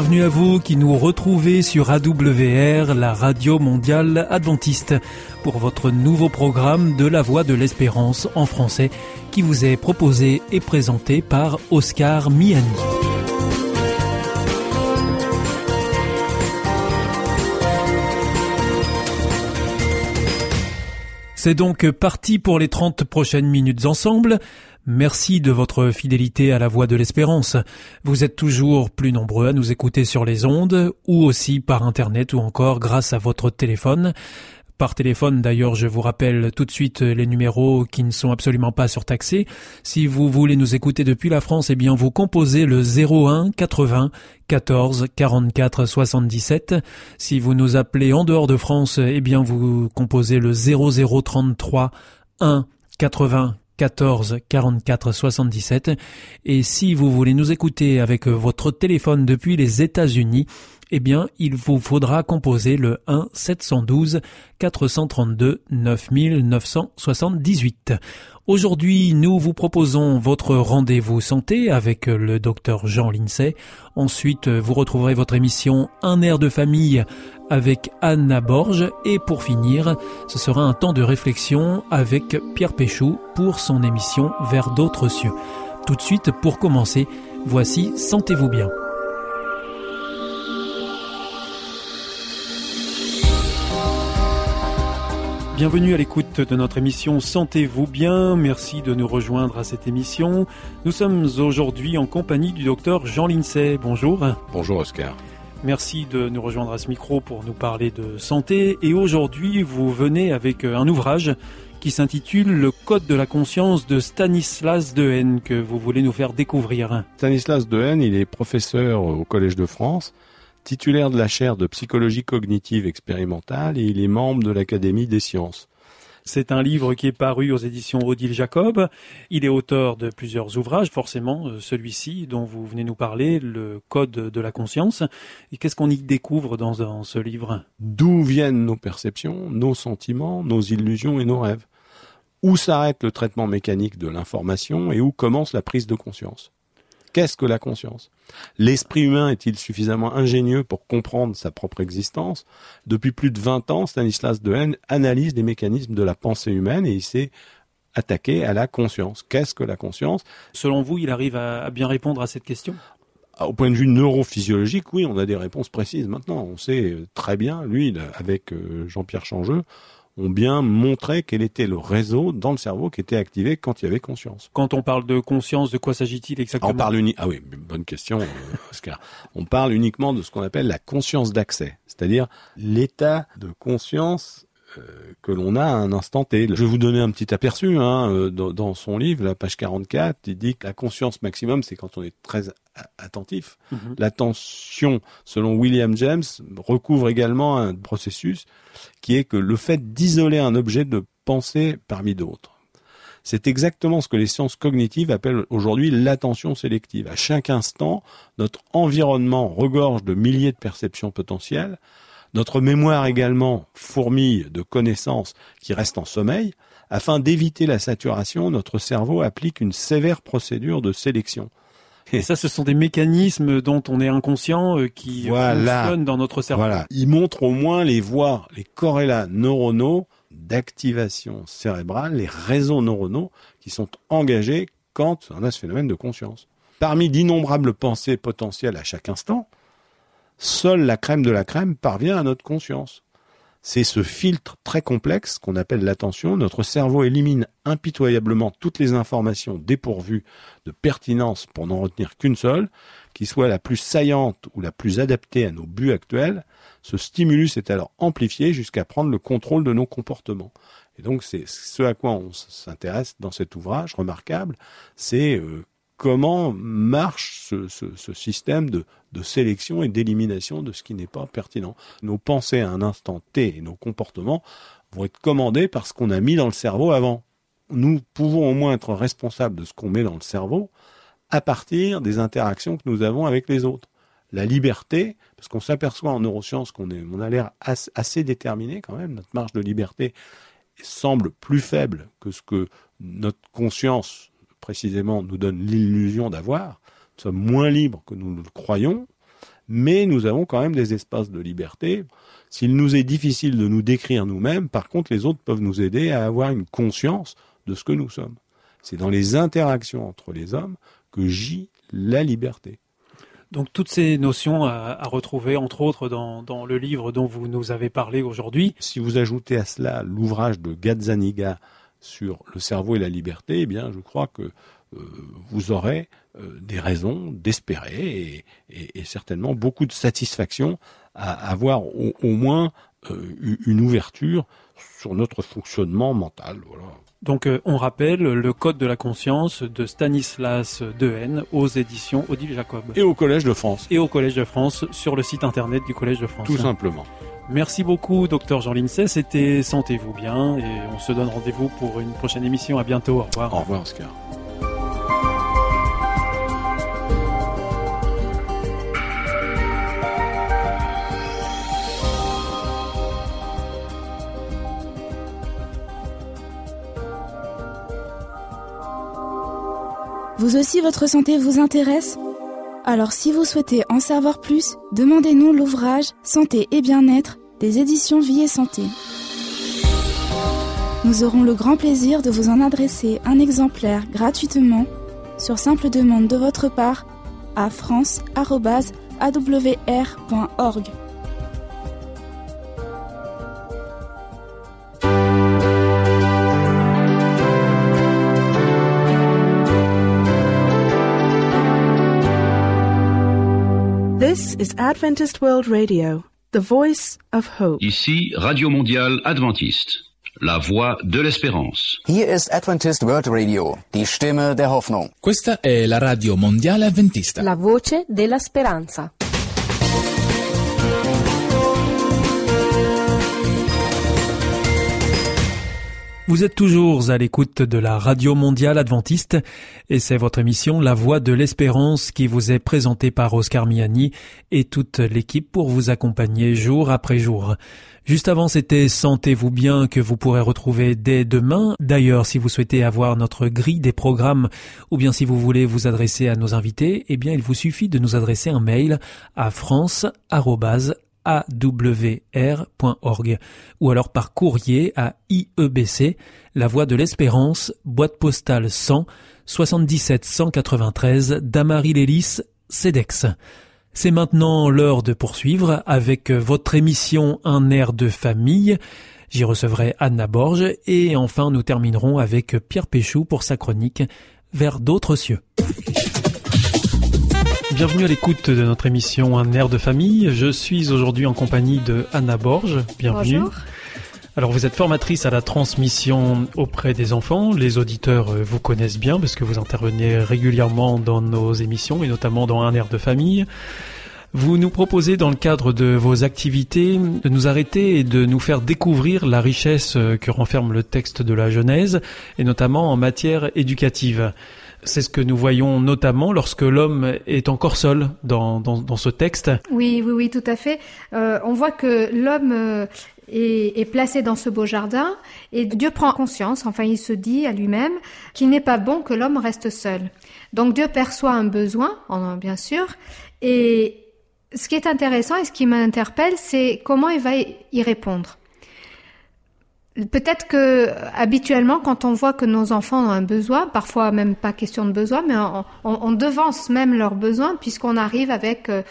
Bienvenue à vous qui nous retrouvez sur AWR, la radio mondiale adventiste, pour votre nouveau programme de la voix de l'espérance en français qui vous est proposé et présenté par Oscar Miani. C'est donc parti pour les 30 prochaines minutes ensemble. Merci de votre fidélité à la voix de l'espérance. Vous êtes toujours plus nombreux à nous écouter sur les ondes ou aussi par Internet ou encore grâce à votre téléphone. Par téléphone, d'ailleurs, je vous rappelle tout de suite les numéros qui ne sont absolument pas surtaxés. Si vous voulez nous écouter depuis la France, eh bien, vous composez le 01 80 14 44 77. Si vous nous appelez en dehors de France, eh bien, vous composez le 0033 1 80 14 44 77 et si vous voulez nous écouter avec votre téléphone depuis les États-Unis, eh bien, il vous faudra composer le 1 712 432 9978. Aujourd'hui, nous vous proposons votre rendez-vous santé avec le docteur Jean Lincey. Ensuite, vous retrouverez votre émission Un air de famille avec Anna Borge. Et pour finir, ce sera un temps de réflexion avec Pierre Péchou pour son émission Vers d'autres cieux. Tout de suite, pour commencer, voici Sentez-vous bien. Bienvenue à l'écoute de notre émission Sentez-vous bien. Merci de nous rejoindre à cette émission. Nous sommes aujourd'hui en compagnie du docteur Jean Lincey. Bonjour. Bonjour Oscar. Merci de nous rejoindre à ce micro pour nous parler de santé. Et aujourd'hui, vous venez avec un ouvrage qui s'intitule Le Code de la conscience de Stanislas Dehaene que vous voulez nous faire découvrir. Stanislas Dehaene, il est professeur au Collège de France titulaire de la chaire de psychologie cognitive expérimentale et il est membre de l'Académie des sciences. C'est un livre qui est paru aux éditions Odile Jacob. Il est auteur de plusieurs ouvrages, forcément euh, celui-ci dont vous venez nous parler, le Code de la conscience. Et qu'est-ce qu'on y découvre dans, dans ce livre? D'où viennent nos perceptions, nos sentiments, nos illusions et nos rêves? Où s'arrête le traitement mécanique de l'information et où commence la prise de conscience? Qu'est-ce que la conscience? L'esprit humain est-il suffisamment ingénieux pour comprendre sa propre existence? Depuis plus de 20 ans, Stanislas Dehaene analyse les mécanismes de la pensée humaine et il s'est attaqué à la conscience. Qu'est-ce que la conscience? Selon vous, il arrive à bien répondre à cette question? Ah, au point de vue neurophysiologique, oui, on a des réponses précises maintenant. On sait très bien, lui, avec euh, Jean-Pierre Changeux, ont bien montré quel était le réseau dans le cerveau qui était activé quand il y avait conscience. Quand on parle de conscience, de quoi s'agit-il exactement On parle Ah oui, bonne question, euh, Oscar. on parle uniquement de ce qu'on appelle la conscience d'accès, c'est-à-dire l'état de conscience que l'on a à un instant T. Je vais vous donner un petit aperçu. Hein, euh, dans, son livre, la page 44, il dit que la conscience maximum, c'est quand on est très attentif. Mhm. L'attention, selon William James, recouvre également un processus qui est que le fait d'isoler un objet de pensée parmi d'autres. C'est exactement ce que les sciences cognitives appellent aujourd'hui l'attention sélective. À chaque instant, notre environnement regorge de milliers de perceptions potentielles, notre mémoire également fourmille de connaissances qui restent en sommeil. Afin d'éviter la saturation, notre cerveau applique une sévère procédure de sélection. Et ça, ce sont des mécanismes dont on est inconscient euh, qui fonctionnent dans notre cerveau. Voilà. Ils montrent au moins les voies, les corrélats neuronaux d'activation cérébrale, les réseaux neuronaux qui sont engagés quand on a ce phénomène de conscience. Parmi d'innombrables pensées potentielles à chaque instant, seule la crème de la crème parvient à notre conscience. C'est ce filtre très complexe qu'on appelle l'attention. Notre cerveau élimine impitoyablement toutes les informations dépourvues de pertinence pour n'en retenir qu'une seule, qui soit la plus saillante ou la plus adaptée à nos buts actuels. Ce stimulus est alors amplifié jusqu'à prendre le contrôle de nos comportements. Et donc c'est ce à quoi on s'intéresse dans cet ouvrage remarquable, c'est euh, comment marche ce, système de, sélection et d'élimination de ce qui n'est pas pertinent. Nos pensées à un instant T et nos comportements vont être commandés par ce qu'on a mis dans le cerveau avant. Nous pouvons au moins être responsables de ce qu'on met dans le cerveau à partir des interactions que nous avons avec les autres. La liberté, parce qu'on s'aperçoit en neurosciences qu'on on a l'air assez déterminé quand même, notre marge de liberté semble plus faible que ce que notre conscience précisément nous donne l'illusion d'avoir. Nous sommes moins libres que nous le croyons, mais nous avons quand même des espaces de liberté. S'il nous est difficile de nous décrire nous-mêmes, par contre, les autres peuvent nous aider à avoir une conscience de ce que nous sommes. C'est dans les interactions entre les hommes que gît la liberté. Donc toutes ces notions à, retrouver, entre autres, dans, dans, le livre dont vous nous avez parlé aujourd'hui. Si vous ajoutez à cela l'ouvrage de Gazzaniga sur le cerveau et la liberté, eh bien, je crois que euh, vous aurez euh, des raisons d'espérer et, et, certainement beaucoup de satisfaction à avoir au, au moins euh, une ouverture sur notre fonctionnement mental. Voilà. Donc on rappelle le Code de la conscience de Stanislas Dehaene aux éditions Odile Jacob. Et au Collège de France. Et au Collège de France sur le site internet du Collège de France. Tout simplement. Merci beaucoup, docteur Jean Lincey. C'était Sentez-vous bien et on se donne rendez-vous pour une prochaine émission. À bientôt. Au revoir. Au revoir, Oscar. Vous aussi, votre santé vous intéresse? Alors si vous souhaitez en savoir plus, demandez-nous l'ouvrage Santé et bien-être des éditions Vie et Santé. Nous aurons le grand plaisir de vous en adresser un exemplaire gratuitement sur simple demande de votre part à france.awr.org. This is Adventist World Radio, the voice of hope. Ici Radio Mondiale Adventiste, la voix de l'espérance. Hier ist Adventist World Radio, die Stimme der Hoffnung. Questa è la Radio Mondiale Adventista, la voce della speranza. Vous êtes toujours à l'écoute de la Radio Mondiale Adventiste et c'est votre émission La Voix de l'Espérance qui vous est présentée par Oscar Miani et toute l'équipe pour vous accompagner jour après jour. Juste avant, c'était Sentez-vous bien que vous pourrez retrouver dès demain. D'ailleurs, si vous souhaitez avoir notre grille des programmes ou bien si vous voulez vous adresser à nos invités, eh bien, il vous suffit de nous adresser un mail à france@ awr.org ou alors par courrier à IEBC, La Voie de l'Espérance, boîte postale 100 77 193 Damary Lélis, CEDEX. C'est maintenant l'heure de poursuivre avec votre émission Un air de famille. J'y recevrai Anna Borge et enfin nous terminerons avec Pierre Péchou pour sa chronique Vers d'autres cieux. Bienvenue à l'écoute de notre émission Un air de famille. Je suis aujourd'hui en compagnie de Anna Borge. Bienvenue. Bonjour. Alors vous êtes formatrice à la transmission auprès des enfants. Les auditeurs euh, vous connaissent bien parce que vous intervenez régulièrement dans nos émissions et notamment dans Un air de famille. Vous nous proposez dans le cadre de vos activités de nous arrêter et de nous faire découvrir la richesse euh, que renferme le texte de la Genèse et notamment en matière éducative. C'est ce que nous voyons notamment lorsque l'homme est encore seul dans, dans, ce texte. Oui, oui, oui, tout à fait. Euh, on voit que l'homme euh, est, placé dans ce beau jardin et Dieu prend conscience, enfin il se dit à lui-même qu'il n'est pas bon que l'homme reste seul. Donc Dieu perçoit un besoin, bien sûr, et ce qui est intéressant et ce qui m'interpelle, c'est comment il va y répondre. Peut-être que habituellement, quand on voit que nos enfants ont un besoin, parfois même pas question de besoin, mais on, devance même leurs besoins puisqu'on arrive avec euh,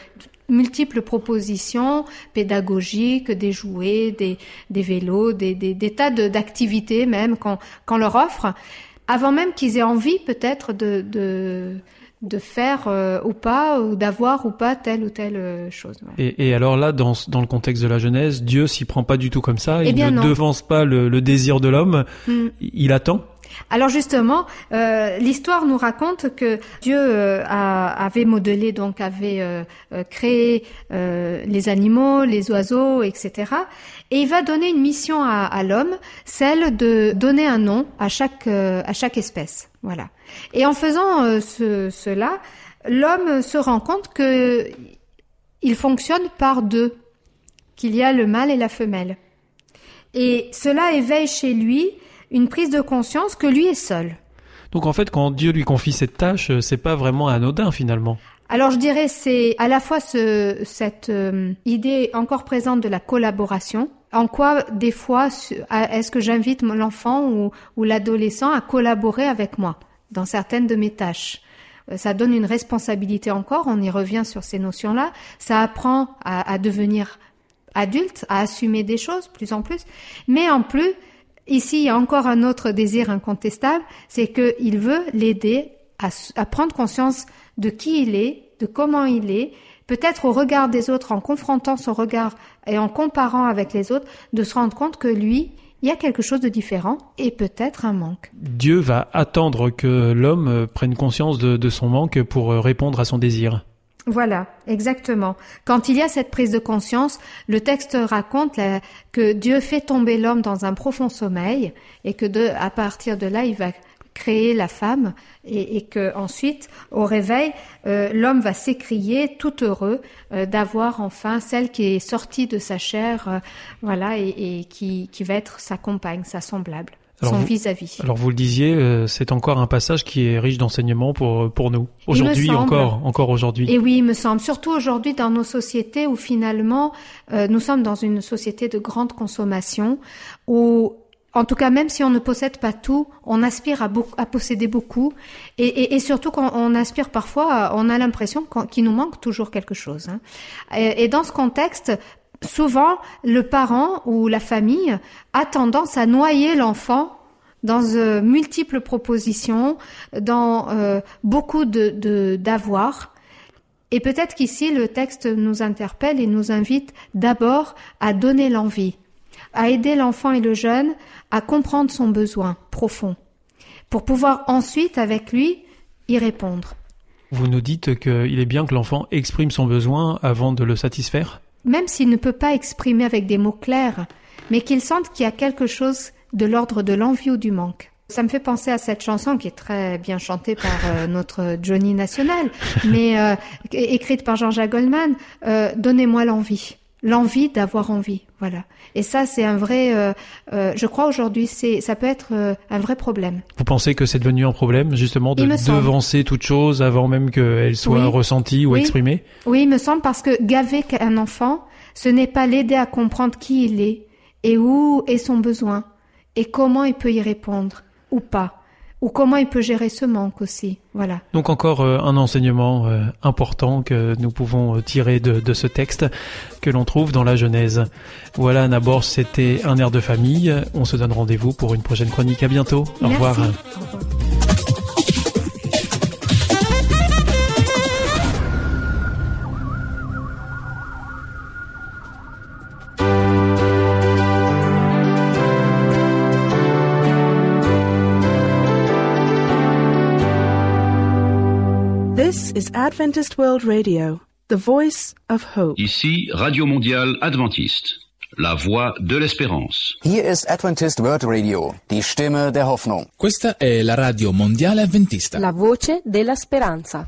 multiples propositions pédagogiques, des jouets, des, vélos, des, tas d'activités même qu'on leur offre, avant même qu'ils aient envie peut-être de de faire euh, ou pas, ou d'avoir ou pas telle ou telle euh, chose. Et, et, alors là, dans, dans le contexte de la Genèse, Dieu s'y prend pas du tout comme ça. Eh il ne devance pas le, le, désir de l'homme. Hmm. Il attend. Alors justement, euh, l'histoire nous raconte que Dieu euh, a, avait modelé, donc avait euh, créé les animaux, les oiseaux, etc. Et il va donner une mission à, à l'homme, celle de donner un nom à chaque à chaque espèce. Voilà. Et en faisant euh, ce, cela, l'homme se rend compte que il fonctionne par deux, qu'il y a le mâle et la femelle. Et cela éveille chez lui une prise de conscience que lui est seul. Donc en fait, quand Dieu lui confie cette tâche, euh, c'est pas vraiment anodin finalement. Alors je dirais c'est à la fois ce, cette euh, idée encore présente de la collaboration. En quoi des fois est-ce que j'invite l'enfant ou, ou l'adolescent à collaborer avec moi dans certaines de mes tâches? Euh, ça donne une responsabilité encore, on y revient sur ces notions-là, ça apprend à, à, devenir adulte, à assumer des choses plus en plus, mais en plus, ici il y a encore un autre désir incontestable, c'est qu'il veut l'aider à, prendre conscience de qui il est, de comment il est, peut-être au regard des autres, en confrontant son regard et en comparant avec les autres, de se rendre compte que lui, il y a quelque chose de différent et peut-être un manque. Dieu va attendre que l'homme prenne conscience de, son manque pour répondre à son désir. Voilà, exactement. Quand il y a cette prise de conscience, le texte raconte que Dieu fait tomber l'homme dans un profond sommeil et que de, à partir de là, il va créer la femme et, que ensuite au réveil euh, l'homme va s'écrier tout heureux euh, d'avoir enfin celle qui est sortie de sa chair euh, voilà et, qui va être sa compagne sa semblable son vis-à-vis. Alors vous le disiez, c'est encore un passage qui est riche d'enseignements pour pour nous aujourd'hui encore encore aujourd'hui. Et oui, il me semble surtout aujourd'hui dans nos sociétés où finalement nous sommes dans une société de grande consommation où en tout cas, même si on ne possède pas tout, on aspire à, à posséder beaucoup, et, et, et surtout quand on aspire parfois, on a l'impression qu'il nous manque toujours quelque chose. Hein. Et, et, dans ce contexte, souvent, le parent ou la famille a tendance à noyer l'enfant dans euh, multiples propositions, dans euh, beaucoup de d'avoir. et peut-être qu'ici, le texte nous interpelle et nous invite d'abord à donner l'envie à aider l'enfant et le jeune à comprendre son besoin profond, pour pouvoir ensuite, avec lui, y répondre. Vous nous dites qu'il est bien que l'enfant exprime son besoin avant de le satisfaire? Même s'il ne peut pas exprimer avec des mots clairs, mais qu'il sente qu'il y a quelque chose de l'ordre de l'envie ou du manque. Ça me fait penser à cette chanson qui est très bien chantée par euh, notre Johnny national, mais euh, écrite par Jean-Jacques Goldman. Euh, Donnez-moi l'envie l'envie d'avoir envie, voilà. Et ça, c'est un vrai, euh, euh, je crois aujourd'hui, c'est, ça peut être euh, un vrai problème. Vous pensez que c'est devenu un problème, justement, de devancer toute chose avant même qu'elle soit ressentie ou exprimée? Oui, il me semble parce que gaver un enfant, ce n'est pas l'aider à comprendre qui il est et où est son besoin et comment il peut y répondre ou pas ou comment il peut gérer ce manque aussi. Voilà. Donc encore euh, un enseignement euh, important que nous pouvons euh, tirer de, de, ce texte que l'on trouve dans la Genèse. Voilà, Nabor, c'était un air de famille. On se donne rendez-vous pour une prochaine chronique. À bientôt. Au revoir. Au revoir. Is Adventist World Radio, the voice of hope. Ici Radio Mondiale Adventiste, la voix de l'espérance. Hier ist Adventist World Radio, die Stimme der Hoffnung. Questa è la Radio Mondiale Adventista, la voce della speranza.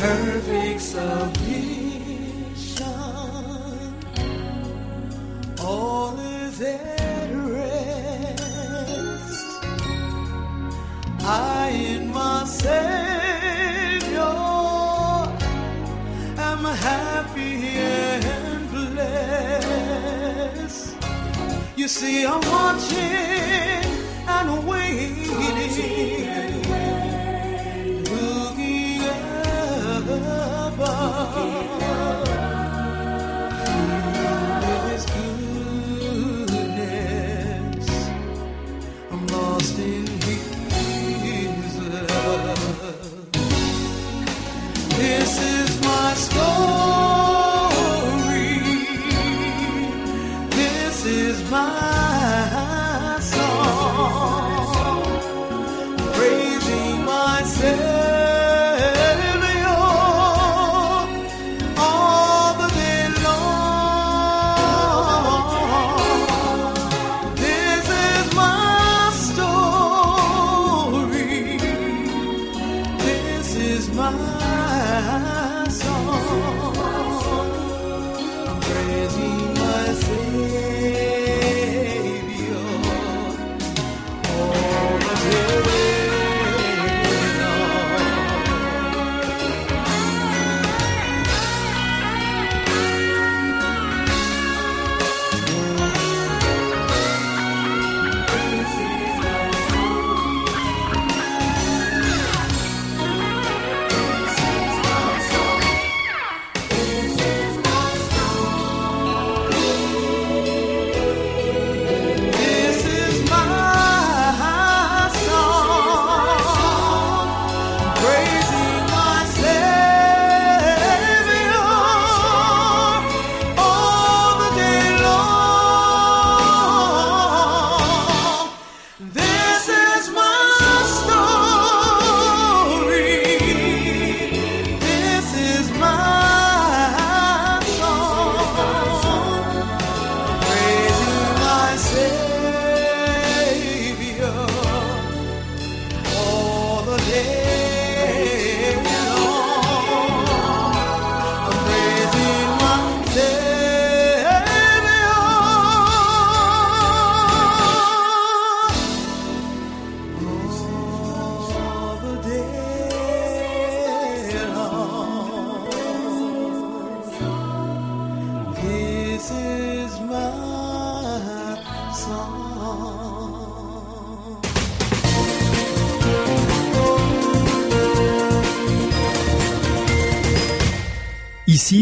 perfect salvation. All is at rest. I in my Savior am happy and blessed. You see, I'm watching and waiting. Is my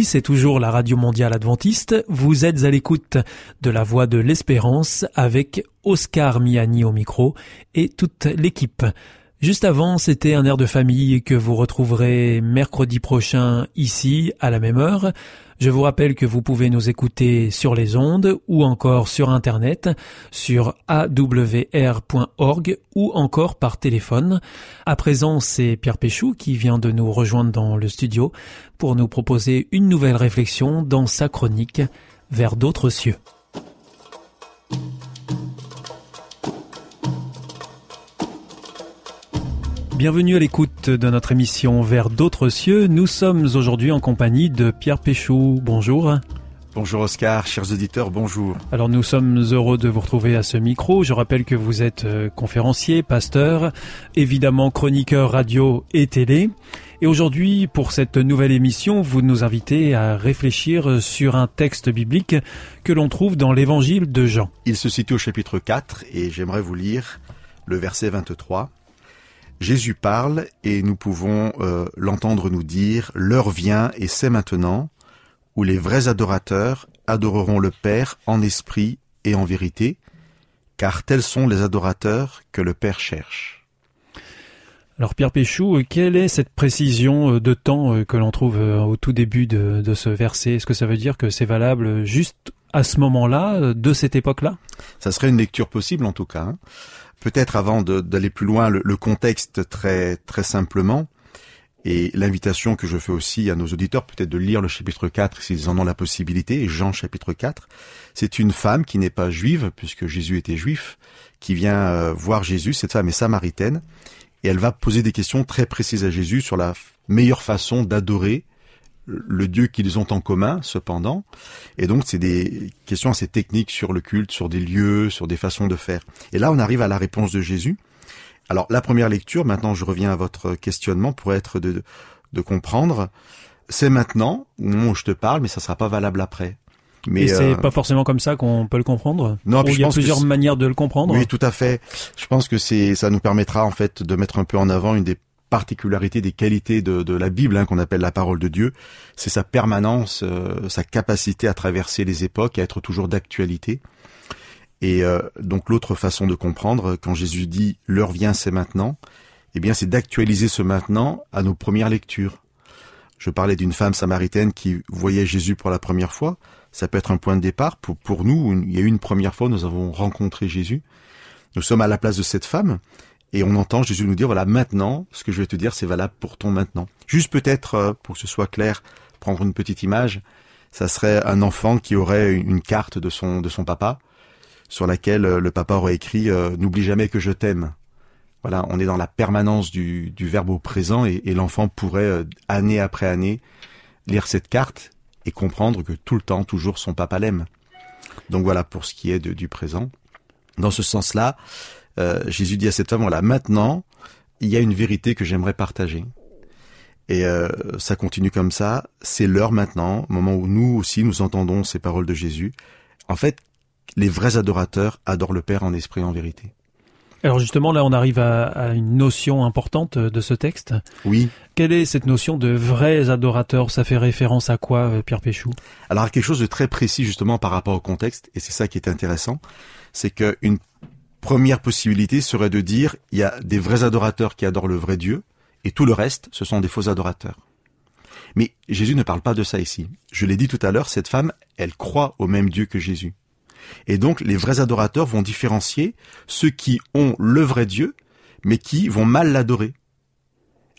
c'est toujours la Radio Mondiale Adventiste. Vous êtes à l'écoute de la Voix de l'Espérance avec Oscar Miani au micro et toute l'équipe. Juste avant, c'était un air de famille que vous retrouverez mercredi prochain ici à la même heure. Je vous rappelle que vous pouvez nous écouter sur les ondes ou encore sur Internet, sur awr.org ou encore par téléphone. À présent, c'est Pierre Péchou qui vient de nous rejoindre dans le studio pour nous proposer une nouvelle réflexion dans sa chronique Vers d'autres cieux. Bienvenue à l'écoute de notre émission Vers d'autres cieux. Nous sommes aujourd'hui en compagnie de Pierre Péchou. Bonjour. Bonjour Oscar, chers auditeurs, bonjour. Alors nous sommes heureux de vous retrouver à ce micro. Je rappelle que vous êtes euh, conférencier, pasteur, évidemment chroniqueur radio et télé. Et aujourd'hui, pour cette nouvelle émission, vous nous invitez à réfléchir sur un texte biblique que l'on trouve dans l'évangile de Jean. Il se situe au chapitre 4 et j'aimerais vous lire le verset 23. Jésus parle et nous pouvons euh, l'entendre nous dire L'heure vient et c'est maintenant où les vrais adorateurs adoreront le Père en esprit et en vérité, car tels sont les adorateurs que le Père cherche. Alors Pierre Péchou, quelle est cette précision de temps que l'on trouve au tout début de, de ce verset? Est-ce que ça veut dire que c'est valable juste à ce moment-là, de cette époque-là? Ça serait une lecture possible en tout cas. Peut-être avant d'aller plus loin, le, contexte très très simplement, et l'invitation que je fais aussi à nos auditeurs, peut-être de lire le chapitre 4 s'ils en ont la possibilité, Jean chapitre 4, c'est une femme qui n'est pas juive, puisque Jésus était juif, qui vient euh, voir Jésus, cette femme est samaritaine, et elle va poser des questions très précises à Jésus sur la meilleure façon d'adorer le Dieu qu'ils ont en commun, cependant. Et donc, c'est des questions assez techniques sur le culte, sur des lieux, sur des façons de faire. Et là, on arrive à la réponse de Jésus. Alors, la première lecture, maintenant je reviens à votre questionnement, pour être de, de comprendre, c'est maintenant, au moment où je te parle, mais ça sera pas valable après. Mais et c'est euh, pas forcément comme ça qu'on peut le comprendre. Non, il y a plusieurs manières de le comprendre. Oui, tout à fait. Je pense que c'est, ça nous permettra en fait de mettre un peu en avant une des particularités, des qualités de, de la Bible, hein, qu'on appelle la parole de Dieu. C'est sa permanence, euh, sa capacité à traverser les époques, à être toujours d'actualité. Et euh, donc l'autre façon de comprendre, quand Jésus dit l'heure vient, c'est maintenant, eh bien c'est d'actualiser ce maintenant à nos premières lectures. Je parlais d'une femme samaritaine qui voyait Jésus pour la première fois. Ça peut être un point de départ. Pour, pour nous, il y a eu une première fois, nous avons rencontré Jésus. Nous sommes à la place de cette femme et on entend Jésus nous dire, voilà, maintenant, ce que je vais te dire, c'est valable pour ton maintenant. Juste peut-être, euh, pour que ce soit clair, prendre une petite image, ça serait un enfant qui aurait une carte de son, de son papa, sur laquelle euh, le papa aurait écrit euh, N'oublie jamais que je t'aime. Voilà, on est dans la permanence du, du verbe au présent et, l'enfant pourrait, euh, année après année, lire cette carte et comprendre que tout le temps, toujours, son papa l'aime. Donc voilà pour ce qui est du présent. Dans ce sens-là, Jésus dit à cette femme, voilà, maintenant, il y a une vérité que j'aimerais partager. Et ça continue comme ça. C'est l'heure maintenant, moment où nous aussi nous entendons ces paroles de Jésus. En fait, les vrais adorateurs adorent le Père en esprit et en vérité. Alors justement, là, on arrive à, une notion importante de ce texte. Oui. Quelle est cette notion de vrais adorateurs? Ça fait référence à quoi, euh, Pierre Péchou? Alors à quelque chose de très précis justement par rapport au contexte, et c'est ça qui est intéressant, c'est qu'une première possibilité serait de dire il y a des vrais adorateurs qui adorent le vrai Dieu, et tout le reste, ce sont des faux adorateurs. Mais Jésus ne parle pas de ça ici. Je l'ai dit tout à l'heure, cette femme, elle croit au même Dieu que Jésus. Et donc les vrais adorateurs vont différencier ceux qui ont le vrai Dieu, mais qui vont mal l'adorer.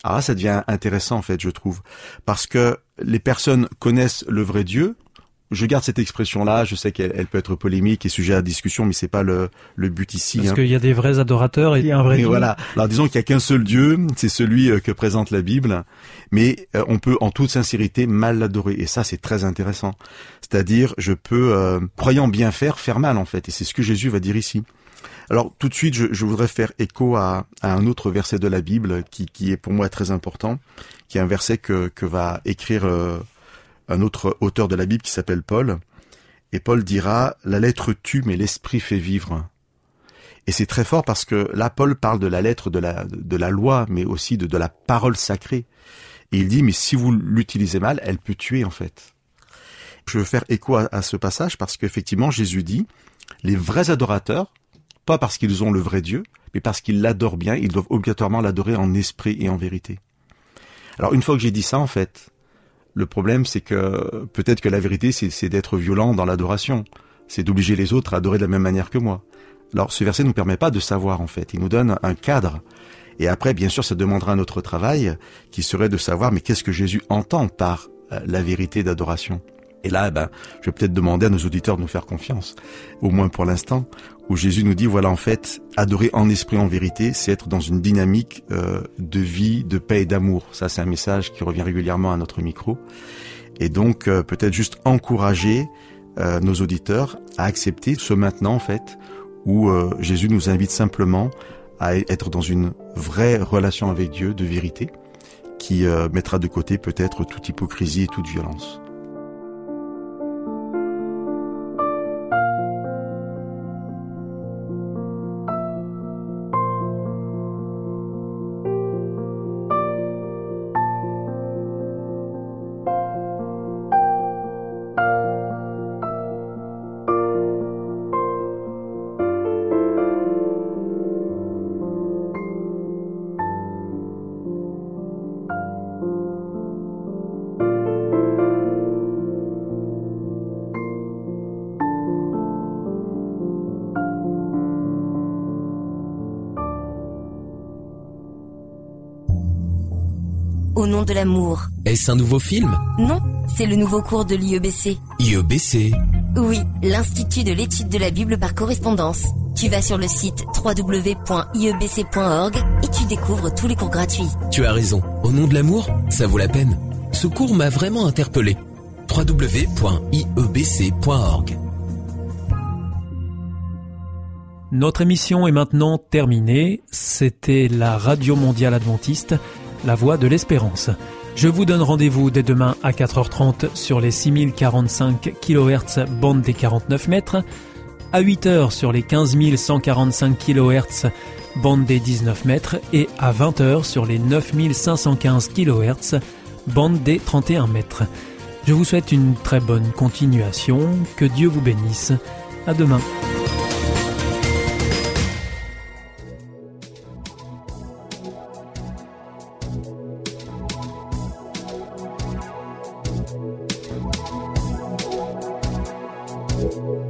Ah, ça devient intéressant en fait, je trouve, parce que les personnes connaissent le vrai Dieu, je garde cette expression-là. Je sais qu'elle peut être polémique et sujet à discussion, mais c'est pas le, le but ici. Parce hein. qu'il y a des vrais adorateurs et il y a un vrai Dieu. Voilà. Alors disons qu'il y a qu'un seul Dieu, c'est celui euh, que présente la Bible, mais euh, on peut en toute sincérité mal l'adorer et ça c'est très intéressant. C'est-à-dire, je peux, euh, croyant bien faire, faire mal en fait, et c'est ce que Jésus va dire ici. Alors tout de suite, je, je voudrais faire écho à, à, un autre verset de la Bible qui, qui, est pour moi très important, qui est un verset que, que va écrire un autre auteur de la Bible qui s'appelle Paul. Et Paul dira, la lettre tue, mais l'esprit fait vivre. Et c'est très fort parce que là, Paul parle de la lettre de la, de la loi, mais aussi de, de la parole sacrée. Et il dit, mais si vous l'utilisez mal, elle peut tuer en fait. Je veux faire écho à, à ce passage parce qu'effectivement, Jésus dit, les vrais adorateurs, pas parce qu'ils ont le vrai Dieu, mais parce qu'ils l'adorent bien, ils doivent obligatoirement l'adorer en esprit et en vérité. Alors une fois que j'ai dit ça, en fait, le problème, c'est que peut-être que la vérité, c'est d'être violent dans l'adoration. C'est d'obliger les autres à adorer de la même manière que moi. Alors ce verset ne nous permet pas de savoir en fait. Il nous donne un cadre. Et après, bien sûr, ça demandera un autre travail qui serait de savoir, mais qu'est-ce que Jésus entend par euh, la vérité d'adoration? Et là, ben, je vais peut-être demander à nos auditeurs de nous faire confiance, au moins pour l'instant, où Jésus nous dit, voilà, en fait, adorer en esprit, en vérité, c'est être dans une dynamique euh, de vie, de paix et d'amour. Ça, c'est un message qui revient régulièrement à notre micro. Et donc, euh, peut-être juste encourager euh, nos auditeurs à accepter ce maintenant, en fait, où Jésus nous invite simplement à être dans une vraie relation avec Dieu de vérité, qui mettra de côté peut-être toute hypocrisie et toute violence. L'amour. Est-ce un nouveau film? Non, c'est le nouveau cours de l'IEBC. IEBC Oui, l'Institut de l'étude de la Bible par correspondance. Tu vas sur le site www.iebc.org et tu découvres tous les cours gratuits. Tu as raison. Au nom de l'amour, ça vaut la peine. Ce cours m'a vraiment interpellé. www.iebc.org Notre émission est maintenant terminée. C'était la Radio Mondiale Adventiste la voix de l'espérance. Je vous donne rendez-vous dès demain à 4h30 sur les 6045 kHz bande des 49 mètres, à 8h sur les 15145 kHz bande des 19 mètres et à 20h sur les 9515 kHz bande des 31 mètres. Je vous souhaite une très bonne continuation, que Dieu vous bénisse. À demain. You.